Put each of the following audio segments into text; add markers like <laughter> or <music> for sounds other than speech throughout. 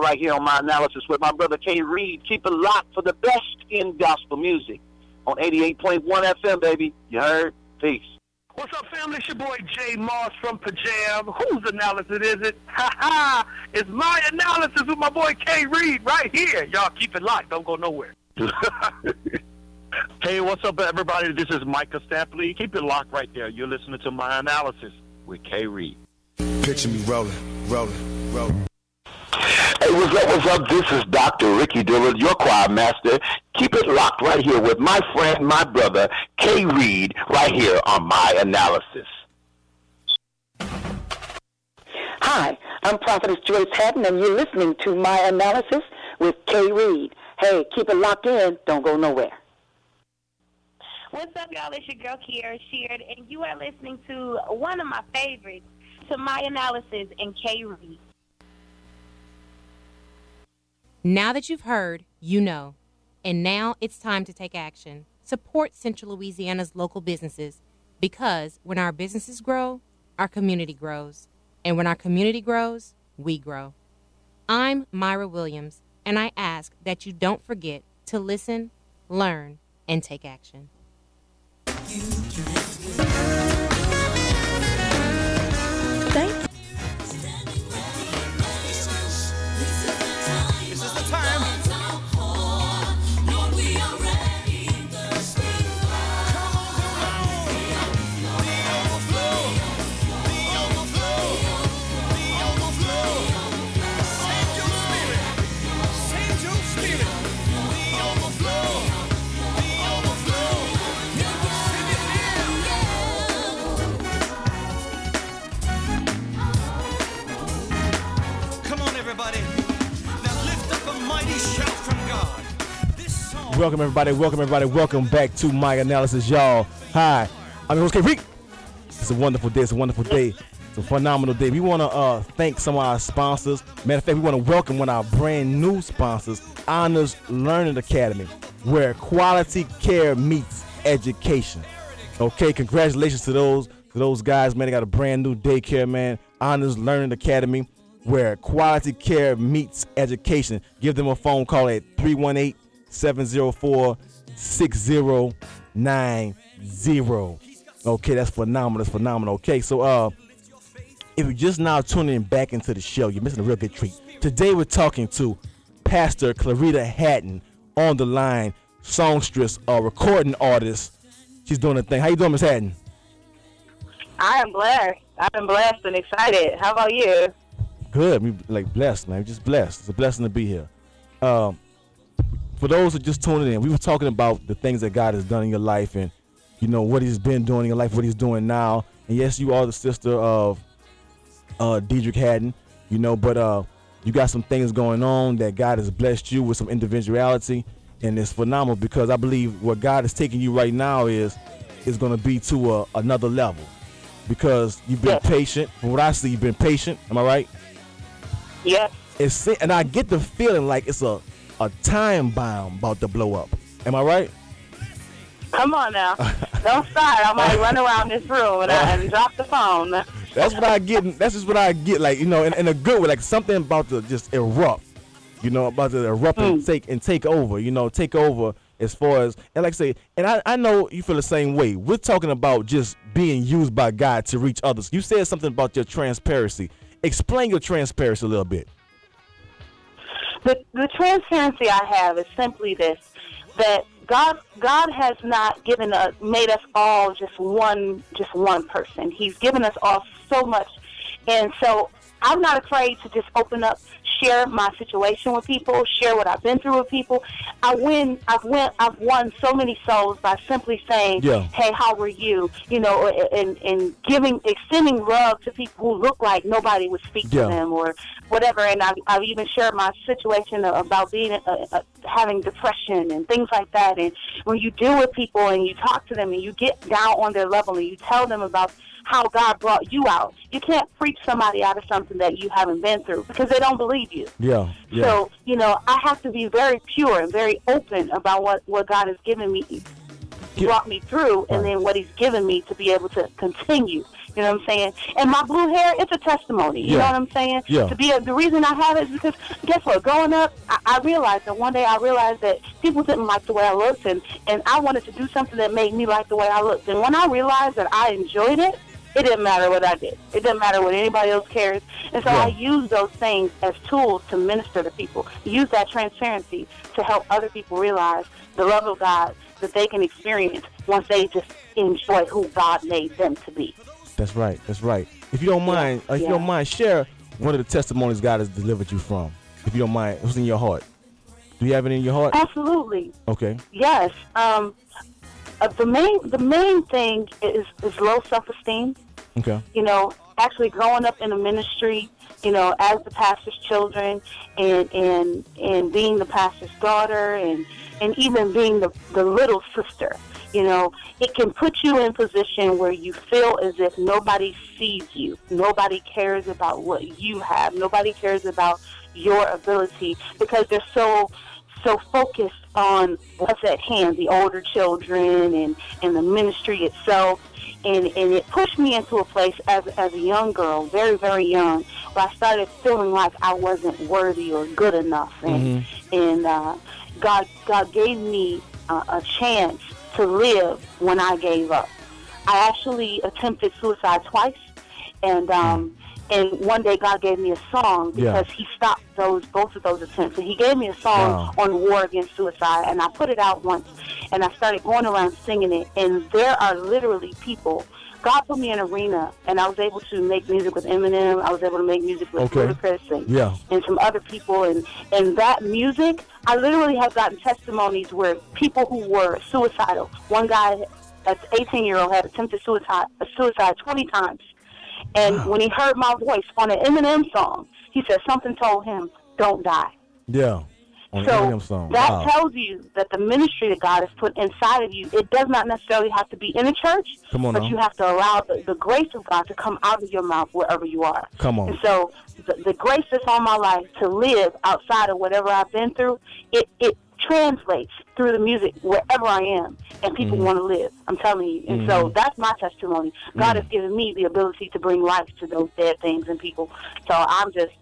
right here on my analysis with my brother K. Reed. Keep it locked for the best in gospel music on 88.1 FM, baby. You heard? Peace. What's up, family? It's your boy J. Moss from PAJAM. Whose analysis is it? Ha ha! It's my analysis with my boy K. Reed right here. Y'all keep it locked. Don't go nowhere. <laughs> hey, what's up, everybody? This is Micah Stampley. Keep it locked right there. You're listening to my analysis with K. Reed. Picture me rolling, rolling, rolling. Hey, what's up, what's up? This is Dr. Ricky Dillard, your choir master. Keep it locked right here with my friend, my brother, K. Reed, right here on My Analysis. Hi, I'm Prophetess Joyce Haddon, and you're listening to My Analysis with K. Reed. Hey, keep it locked in. Don't go nowhere. What's up, y'all? It's your girl, Kierra Sheard, and you are listening to one of my favorites, to My Analysis and K. Reed. Now that you've heard, you know. And now it's time to take action. Support Central Louisiana's local businesses because when our businesses grow, our community grows. And when our community grows, we grow. I'm Myra Williams, and I ask that you don't forget to listen, learn, and take action. Welcome everybody, welcome everybody, welcome back to my analysis, y'all. Hi, I'm your host K. It's a wonderful day, it's a wonderful day. It's a phenomenal day. We want to uh, thank some of our sponsors. Matter of fact, we want to welcome one of our brand new sponsors, Honors Learning Academy, where quality care meets education. Okay, congratulations to those to those guys, man. They got a brand new daycare, man. Honors Learning Academy, where quality care meets education. Give them a phone call at 318 704 6090. Okay, that's phenomenal. That's phenomenal. Okay, so uh if you're just now tuning back into the show, you're missing a real good treat. Today we're talking to Pastor Clarita Haddon on the line, songstress, a recording artist. She's doing a thing. How you doing, Miss Haddon? I am blessed. I've been blessed and excited. How about you? Good. We like blessed, man. Just blessed. It's a blessing to be here. Um, for those who just tuning in, we were talking about the things that God has done in your life and you know what He's been doing in your life, what He's doing now. And yes, you are the sister of uh Deitrick Haddon, you know, but uh you got some things going on that God has blessed you with some individuality and it's phenomenal because I believe what God is taking you right now is is going to be to a, another level because you've been Yes. patient. From what I see, you've been patient. Am I right? Yes. It's and I get the feeling like it's a a time bomb about to blow up. Am I right? Come on now. Don't start. I might run around this room and, I, <laughs> and drop the phone. That's what I get. That's just what I get. Like you know, in, in a good way. Like something about to just erupt. You know, about to erupt and mm. take and take over. You know, take over as far as and like I say. And I I know you feel the same way. We're talking about just being used by God to reach others. You said something about your transparency. Explain your transparency a little bit. The, the transparency I have is simply this: that God God has not given us made us all just one just one person. He's given us all so much, and so I'm not afraid to just open up, share my situation with people, share what I've been through with people. I win. I've win. I've won so many souls by simply saying, Yeah. "Hey, how are you?" You know, and and giving extending love to people who look like nobody would speak Yeah. to them or whatever. And I've, I've even shared my situation about being uh, uh, having depression and things like that. And when you deal with people and you talk to them and you get down on their level and you tell them about how God brought you out, you can't preach somebody out of something that you haven't been through because they don't believe you. Yeah. Yeah. So, you know, I have to be very pure and very open about what, what God has given me, brought me through, and then what He's given me to be able to continue. You know what I'm saying? And my blue hair, it's a testimony. You Yeah. know what I'm saying? Yeah. To be a, the reason I have it is because guess what? Growing up, I, I realized that one day I realized that people didn't like the way I looked, and and I wanted to do something that made me like the way I looked. And when I realized that I enjoyed it, it didn't matter what I did. It didn't matter what anybody else cares. And so Yeah. I use those things as tools to minister to people. Use that transparency to help other people realize the love of God that they can experience once they just enjoy who God made them to be. That's right. That's right. If you don't mind, uh, if you don't mind, share one of the testimonies God has delivered you from. If you don't mind, what's in your heart? Do you have it in your heart? Absolutely. Okay. Yes. Um, uh, the main the main thing is is low self esteem. Okay. You know, actually growing up in a ministry, you know, as the pastor's children, and and and being the pastor's daughter, and and even being the the little sister. You know, it can put you in position where you feel as if nobody sees you, nobody cares about what you have, nobody cares about your ability because they're so so focused on what's at hand, the older children and, and the ministry itself. And, and it pushed me into a place as, as a young girl, very, very young, where I started feeling like I wasn't worthy or good enough. And, and uh, God, God gave me uh, a chance to live when I gave up. I actually attempted suicide twice. And um, and one day God gave me a song Yeah. because He stopped those both of those attempts. And He gave me a song Wow. on war against suicide, and I put it out once, and I started going around singing it. And there are literally people. God put me in arena, and I was able to make music with Eminem. I was able to make music with Okay. Ludacris and, Yeah. and some other people. And and that music, I literally have gotten testimonies where people who were suicidal. One guy, that's 18 year old, had attempted suicide suicide 20 times. And when he heard my voice on an Eminem song, he said something told him, "Don't die." Yeah. On So Eminem song. that wow. tells you that the ministry that God has put inside of you, it does not necessarily have to be in a church, Come on but now. you have to allow the, the grace of God to come out of your mouth wherever you are. Come on. And so the, the grace that's on my life to live outside of whatever I've been through, it, it translates through the music wherever I am, and people Mm-hmm. want to live. I'm telling you. And so that's my testimony. God Mm. has given me the ability to bring life to those dead things and people. So I'm just.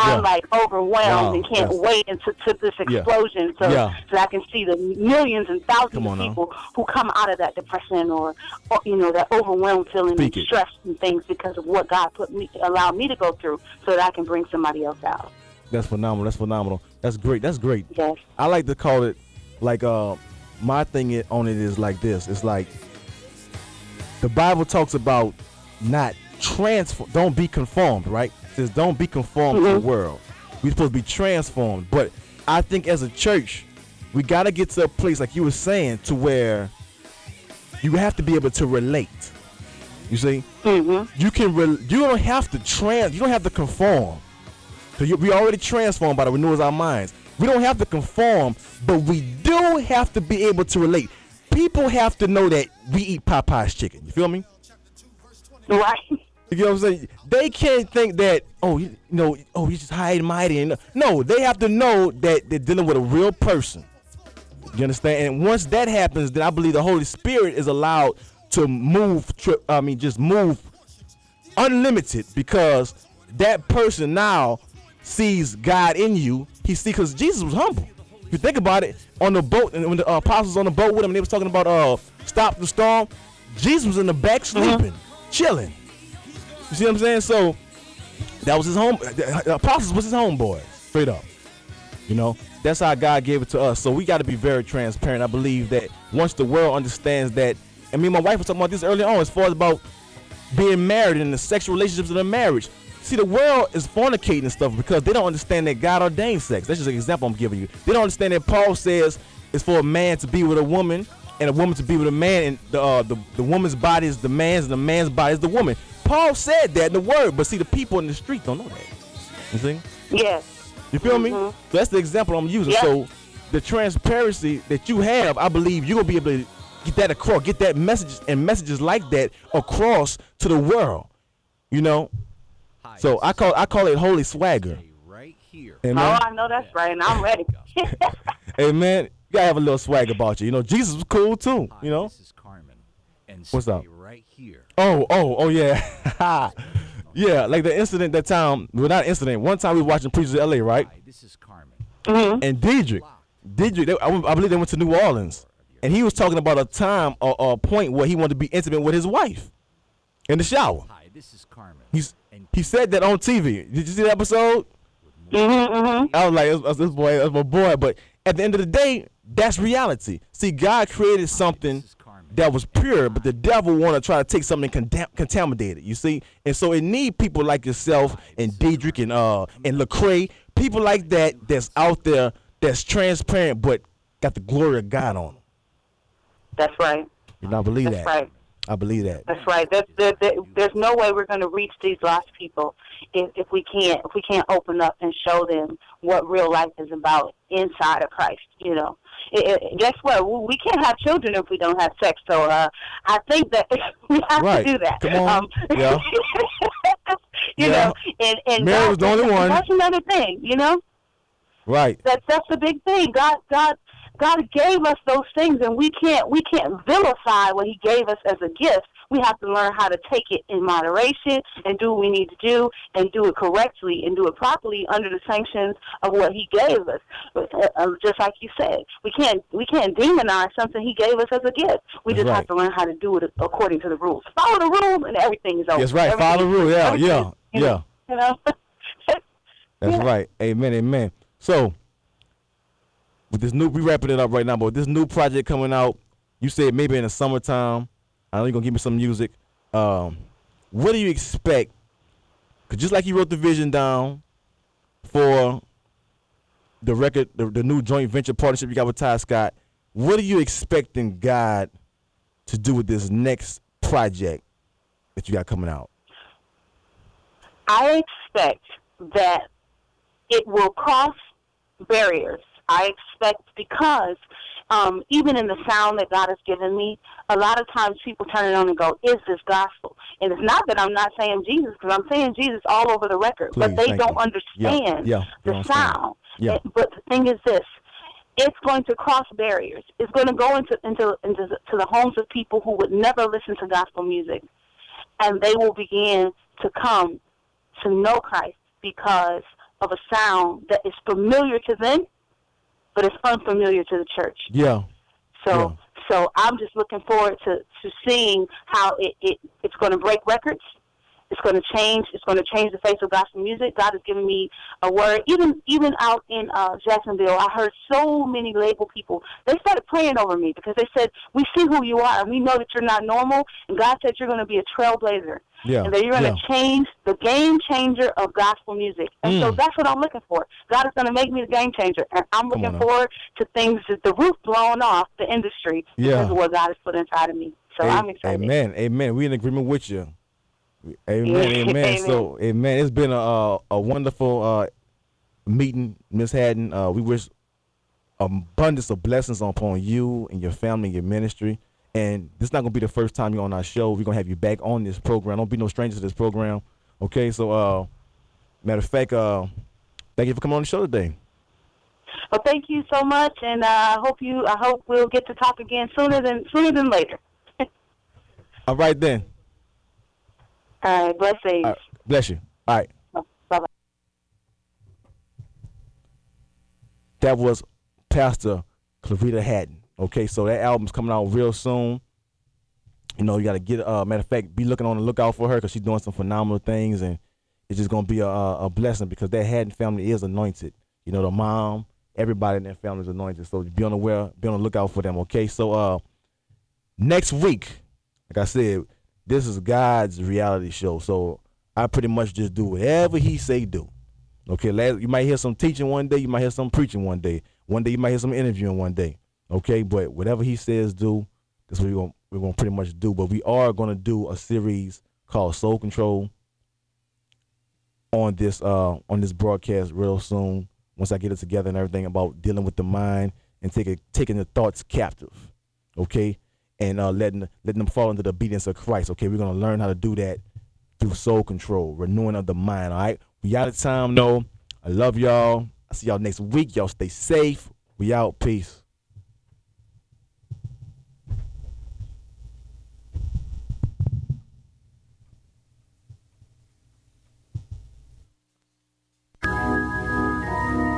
I'm Yeah. like overwhelmed Wow. and can't That's- wait into to this Yeah. explosion so, Yeah. so I can see the millions and thousands of now. people who come out of that depression or, or you know that overwhelmed feeling Speak and stress and things because of what God put me allowed me to go through so that I can bring somebody else out. That's phenomenal. That's phenomenal. That's great. That's great. Yes. I like to call it like uh my thing it, on it is like this. It's like the Bible talks about not transform don't be conformed, right? Don't be conformed to the world. We're supposed to be transformed. But I think as a church, we gotta get to a place like you were saying to where you have to be able to relate. You see? Mm-hmm. You can re- you don't have to trans you don't have to conform. So you, we already transformed by the renewals of our minds. We don't have to conform, but we do have to be able to relate. People have to know that we eat Popeye's chicken. You feel me? Right. You know what I'm saying? They can't think that oh you, you know oh he's just high and mighty and no they have to know that they're dealing with a real person. You understand? And once that happens, then I believe the Holy Spirit is allowed to move. Tri- I mean, just move unlimited because that person now sees God in you. He sees because Jesus was humble. If you think about it, on the boat and when the uh, apostles on the boat with him, they was talking about uh stop the storm. Jesus was in the back sleeping, chilling. You see what I'm saying? So that was his home. The the apostles was his homeboy, straight up. You know, that's how God gave it to us. So we got to be very transparent. I believe that once the world understands that, and me and my wife was talking about this earlier on, as far as about being married and the sexual relationships in the marriage. See, the world is fornicating and stuff because they don't understand that God ordained sex. That's just an example I'm giving you. They don't understand that Paul says it's for a man to be with a woman and a woman to be with a man, and the uh, the, the woman's body is the man's and the man's body is the woman. Paul said that in the word, but see, the people in the street don't know that. You see? Yes. You feel me? Mhm. So that's the example I'm using. Yeah. So the transparency that you have, I believe you're gonna be able to get that across, get that message and messages like that across to the world. You know? So I call I call it holy swagger. Right here. Oh, I know that's right, and I'm ready. Hey <laughs> man, you gotta have a little swag about you. You know, Jesus was cool too. You know? This is Carmen. And What's stay up? Right right here. Oh, oh, oh yeah. <laughs> yeah, like the incident that time, well not incident, one time we were watching Preachers of LA, right? Hi, this is Carmen. And Deitrick, Deitrick, they, I, I believe they went to New Orleans. And he was talking about a time or a point where he wanted to be intimate with his wife in the shower. Hi, this is Carmen. He's And he said that on TV. Did you see the episode? Mhm, mhm. I was like, that's, that's this boy, that's my boy. But at the end of the day, that's reality. See, God created something that was pure, but the devil want to try to take something contam- contaminated. You see, and so it need people like yourself and Deitrick and uh and Lecrae, people like that that's out there that's transparent but got the glory of God on them. That's right. You not believe That's that. right. I believe that. That's right. There, there, there, there's no way we're going to reach these lost people if, if we can't if we can't open up and show them what real life is about inside of Christ. You know, it, it, guess what? We- can't have children if we don't have sex. So uh, I think that <laughs> we have Right. to do that. Come on. Um, Yeah. <laughs> you Yeah. know, and and Mary was the only one. That's another thing. You know. Right. That's that's the big thing. God God God gave us those things and we can't we can't vilify what he gave us as a gift. We have to learn how to take it in moderation and do what we need to do and do it correctly and do it properly under the sanctions of what he gave us. But, uh, uh, just like you said, we can't we can't demonize something he gave us as a gift. We just right. have to learn how to do it according to the rules. Follow the rules and everything is okay. That's right. Follow the Everything- rule. Yeah, yeah, yeah. <laughs> You know. <laughs> That's Yeah. right. Amen. Amen. So, with this new, we wrapping it up right now. But this new project coming out, you said maybe in the summertime. I know you're gonna give me some music. Um, what do you expect? Cause just like you wrote the vision down for the record, the, the new joint venture partnership you got with Ty Scott. What are you expecting God to do with this next project that you got coming out? I expect that it will cross barriers. I expect because um, even in the sound that God has given me, a lot of times people turn it on and go, "Is this gospel?" And it's not that I'm not saying Jesus, because I'm saying Jesus all over the record, but they don't you. understand Yeah, yeah, the understand. sound. Yeah. And- but the thing is this: it's going to cross barriers. It's going to go into into into to the homes of people who would never listen to gospel music, and they will begin to come to know Christ because of a sound that is familiar to them, but it's unfamiliar to the church. Yeah. So so I'm just looking forward to, to seeing how it, it it's going to break records. It's going to change. It's going to change the face of gospel music. God has given me a word. Even even out in uh, Jacksonville, I heard so many label people. They started praying over me because they said, "We see who you are, and we know that you're not normal." And God said, "You're going to be a trailblazer, Yeah, and that you're going to yeah. change the game changer of gospel music." And so Mm. that's what I'm looking for. God is going to make me the game changer, and I'm looking forward to things that the roof blown off the industry Yeah. because of what God has put inside of me. So A- I'm excited. Amen. Amen. We in agreement with you. Amen. Amen. amen. <laughs> So, amen. It's been a a, a wonderful uh, meeting, Miss Haddon. Uh, we wish abundance of blessings upon you and your family and your ministry. And this is not gonna be the first time you're on our show. We're gonna have you back on this program. Don't be no stranger to this program. Okay. So, uh, matter of fact, uh, thank you for coming on the show today. Well, thank you so much, and uh, I hope you. I hope we'll get to talk again sooner than sooner than later. <laughs> All right then. All right, blessings. All right. Bless you. All right. Bye bye. that was Pastor Clarita Haddon. Okay, so that album's coming out real soon. You know, you got to get. Uh, matter of fact, be looking on the lookout for her because she's doing some phenomenal things, and it's just gonna be a, a blessing because that Haddon family is anointed. You know, the mom, everybody in that family is anointed. So be on the aware, be on the lookout for them. Okay, so uh, next week, like I said, this is God's reality show. So I pretty much just do whatever He say do. Okay, you might hear some teaching one day, you might hear some preaching one day. One day you might hear some interviewing one day. Okay, but whatever he says do, that's what we're gonna we're gonna pretty much do. But we are gonna do a series called Soul Control on this uh on this broadcast real soon. Once I get it together and everything about dealing with the mind and taking taking the thoughts captive. Okay? And uh letting letting them fall into the obedience of Christ. Okay, we're gonna learn how to do that through soul control, renewing of the mind. All right. We out of time though. I love y'all. I see y'all next week. Y'all stay safe. We out. Peace.